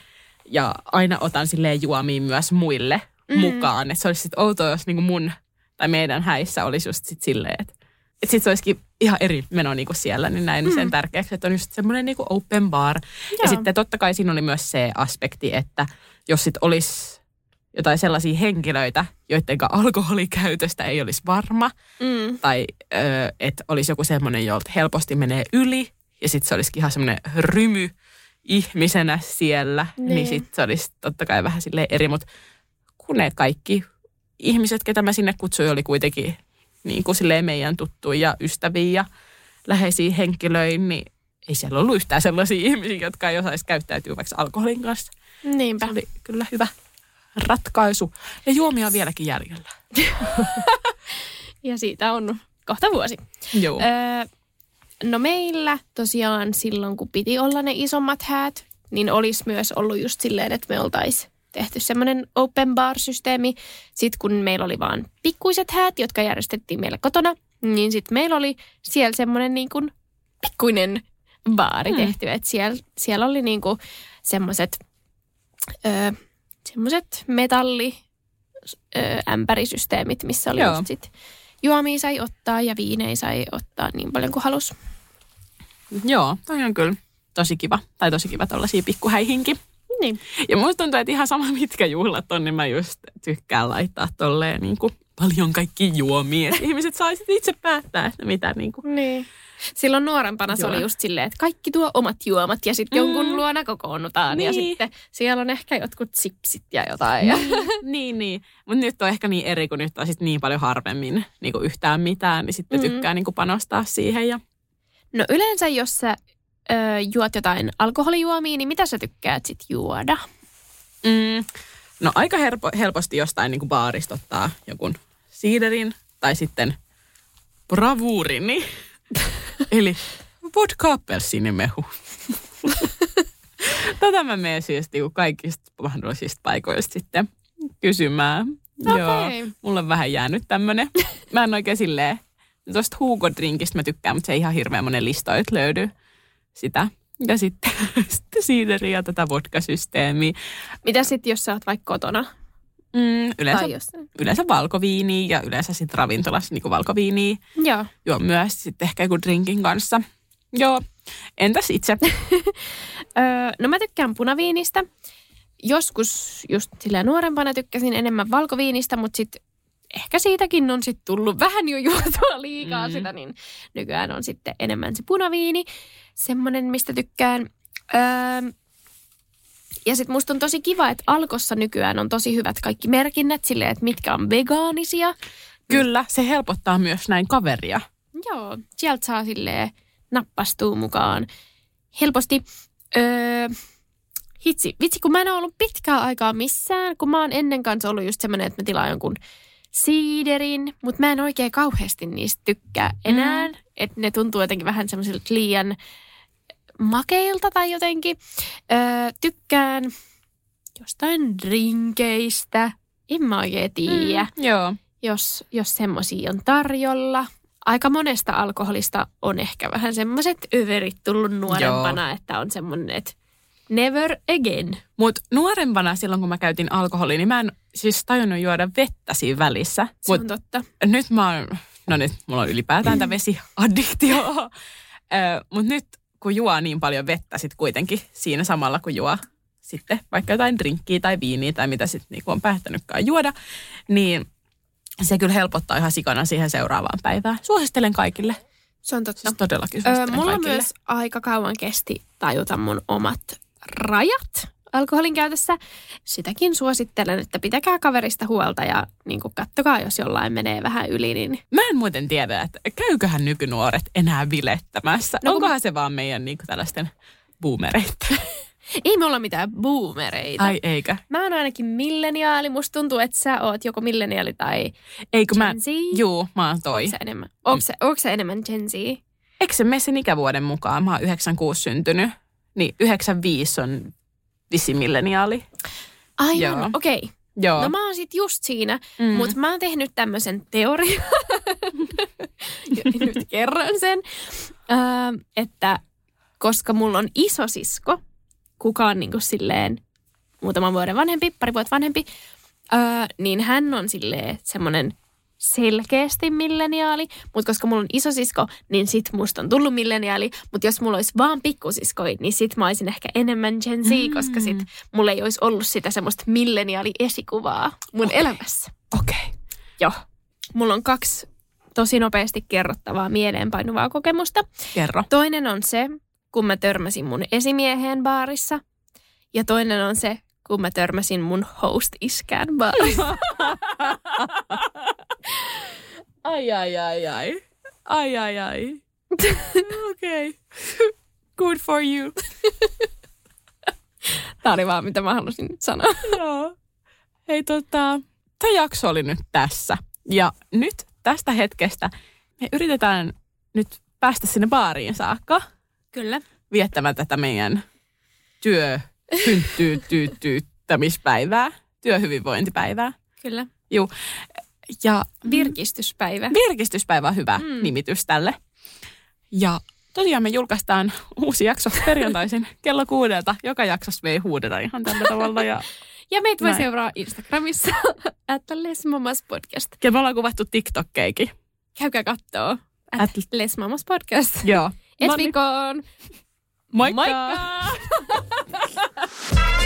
ja aina otan silleen juomiin myös muille mm. Mm. mukaan. Että se olisi sitten outoa, jos niin kuin mun tai meidän häissä olisi just sit silleen, että että sit se olisikin ihan eri meno niinku siellä, niin näin mm. sen tärkeäksi, että on just semmoinen niinku open bar. Joo. Ja sitten totta kai siinä oli myös se aspekti, että jos sit olisi jotain sellaisia henkilöitä, joiden alkoholikäytöstä ei olisi varma, mm. tai että olisi joku semmoinen, jolta helposti menee yli, ja sitten se olisikin ihan semmoinen rymy ihmisenä siellä, niin, niin sitten se olisi totta kai vähän sille eri, mutta kun ne kaikki ihmiset, ketä mä sinne kutsuin, oli kuitenkin niin kuin meidän tuttuja ja ystäviä ja läheisiä henkilöitä, niin ei siellä ollut yhtään sellaisia ihmisiä, jotka ei osaisi käyttäytyä vaikka alkoholin kanssa. Niinpä. Se oli kyllä hyvä ratkaisu. Ja juomia on vieläkin jäljellä. ja siitä on kohta vuosi. Joo. Öö, no meillä tosiaan silloin, kun piti olla ne isommat häät, niin olisi myös ollut just silleen, että me oltaisiin tehty semmoinen open bar-systeemi. Sitten kun meillä oli vaan pikkuiset häät, jotka järjestettiin meillä kotona, niin sitten meillä oli siellä semmoinen niin kuin pikkuinen baari hmm. tehty. Että siellä, siellä oli niin kuin semmoiset semmoiset metalli ämpärisysteemit, missä oli Joo. just sit juomia sai ottaa ja viinei sai ottaa niin paljon kuin halusi. Joo, toi on kyllä tosi kiva. Tai tosi kiva tuollaisia pikkuhäihinkin. Niin. Ja musta tuntuu, että ihan sama mitkä juhlat on, niin mä just tykkään laittaa tolleen niin kuin paljon kaikki juomia. Ihmiset saisit itse päättää, että mitä niin kuin. Niin. Silloin nuorempana Joo. se oli just silleen, että kaikki tuo omat juomat ja sitten mm. jonkun luona kokoonnutaan. Niin. Ja sitten siellä on ehkä jotkut sipsit ja jotain. Niin, niin. niin. Mutta nyt on ehkä niin eri, kun nyt on sit niin paljon harvemmin niin kuin yhtään mitään, niin sitten mm. tykkää niin kuin panostaa siihen. Ja... No yleensä, jos sä ö, juot jotain alkoholijuomia, niin mitä sä tykkäät sit juoda? Mm. No aika helpo, helposti jostain niin kuin baarista ottaa jonkun siiderin tai sitten bravuurini. Eli vodka appelsiinimehu. Tätä mä menen siis niin kaikista mahdollisista paikoista sitten kysymään. Okay. Joo, mulla on vähän jäänyt tämmönen. Mä en oikein silleen, tuosta Hugo-drinkistä mä tykkään, mutta se ei ihan hirveän monen listoit löydy sitä. Ja sitten, sitten siideri ja tätä vodka-systeemiä. Mitä sitten, jos sä oot vaikka kotona? Mm, yleensä, yleensä valkoviiniä ja yleensä sitten ravintolassa niin valkoviiniä. Joo. Joo, myös sitten ehkä joku drinkin kanssa. Joo, entäs itse? no mä tykkään punaviinistä. Joskus just sillä nuorempana tykkäsin enemmän valkoviinistä, mutta sitten ehkä siitäkin on sitten tullut vähän jo juotua liikaa mm. sitä, niin nykyään on sitten enemmän se punaviini. Semmoinen, mistä tykkään. Öö, ja sitten musta on tosi kiva, että Alkossa nykyään on tosi hyvät kaikki merkinnät silleen, että mitkä on vegaanisia. Kyllä, se helpottaa myös näin kaveria. Joo, sieltä saa silleen nappastuu mukaan helposti. Öö, hitsi, vitsi, kun mä en ole ollut pitkää aikaa missään, kun mä oon ennen kanssa ollut just semmoinen, että mä tilaan jonkun siiderin, mutta mä en oikein kauheasti niistä tykkää enää. Mm. Että ne tuntuu jotenkin vähän semmoisilta liian makeilta tai jotenkin. Öö, tykkään jostain drinkeistä. En mä oikein tiedä. Mm, joo. Jos, jos semmosia on tarjolla. Aika monesta alkoholista on ehkä vähän semmoiset överit tullut nuorempana, joo. että on semmoinen, että never again. Mutta nuorempana silloin, kun mä käytin alkoholia, niin mä en siis tajunnut juoda vettä siinä välissä. Se Mut on totta. Nyt mä oon, no nyt mulla on ylipäätään tämä vesiaddiktio. Mutta nyt kun juo niin paljon vettä sitten kuitenkin siinä samalla, kun juo sitten vaikka jotain drinkkiä tai viiniä tai mitä sitten niinku on päättänytkään juoda, niin se kyllä helpottaa ihan sikana siihen seuraavaan päivään. Suosittelen kaikille. Se on totta. Siis todellakin öö, Mulla kaikille. myös aika kauan kesti tajuta mun omat rajat alkoholin käytössä. Sitäkin suosittelen, että pitäkää kaverista huolta ja niin kuin kattokaa, jos jollain menee vähän yli. Niin... Mä en muuten tiedä, että käyköhän nykynuoret enää vilettämässä. No, Onkohan mä... se vaan meidän niin kuin tällaisten boomereita? Ei me olla mitään boomereita. Ai eikö? Mä oon ainakin milleniaali. Musta tuntuu, että sä oot joko milleniaali tai Eikö Gen mä... Z. Juu, mä oon toi. Onko sä enemmän, onko sä, onko sä enemmän Gen Z? Eikö se mene sen ikävuoden mukaan? Mä oon 96 syntynyt. Niin 95 on vissi milleniaali. Aivan, okei. Okay. Joo. No mä oon sit just siinä, mm. mutta mä oon tehnyt tämmöisen teorian. Nyt kerron sen. Öö, että koska mulla on iso sisko, kuka on niin kuin silleen muutaman vuoden vanhempi, pari vuotta vanhempi, öö, niin hän on silleen semmoinen selkeästi milleniaali, mutta koska mulla on isosisko, niin sit musta on tullut milleniaali, mutta jos mulla olisi vaan pikkusiskoi, niin sit mä olisin ehkä enemmän Gen Z, mm. koska sit mulla ei olisi ollut sitä semmoista milleniaali-esikuvaa mun okay. elämässä. Okei. Okay. Joo. Mulla on kaksi tosi nopeasti kerrottavaa mieleenpainuvaa kokemusta. Kerro. Toinen on se, kun mä törmäsin mun esimieheen baarissa. Ja toinen on se, kun mä törmäsin mun host-iskään baarissa. ai, ai, ai, ai. Ai, ai, ai. Okei. Okay. Good for you. Tämä oli vaan, mitä mä halusin nyt sanoa. Joo. Hei tota, tämä jakso oli nyt tässä. Ja nyt tästä hetkestä me yritetään nyt päästä sinne baariin saakka. Kyllä. Viettämään tätä meidän työ tyyttämispäivää, työhyvinvointipäivää. Kyllä. Juu. Ja Virkistyspäivä. Virkistyspäivä on hyvä mm. nimitys tälle. Ja tosiaan me julkaistaan uusi jakso perjantaisin kello kuudelta. Joka jaksossa me ei huudeta ihan tällä tavalla. Ja, ja meitä voi seuraa Instagramissa, että Lesmamas podcast. Ja me ollaan kuvattu TikTokkeikin. Käykää kattoo. At Lesmamas podcast. Joo. Ensi viikkoon. Moikka! Moikka! Yeah.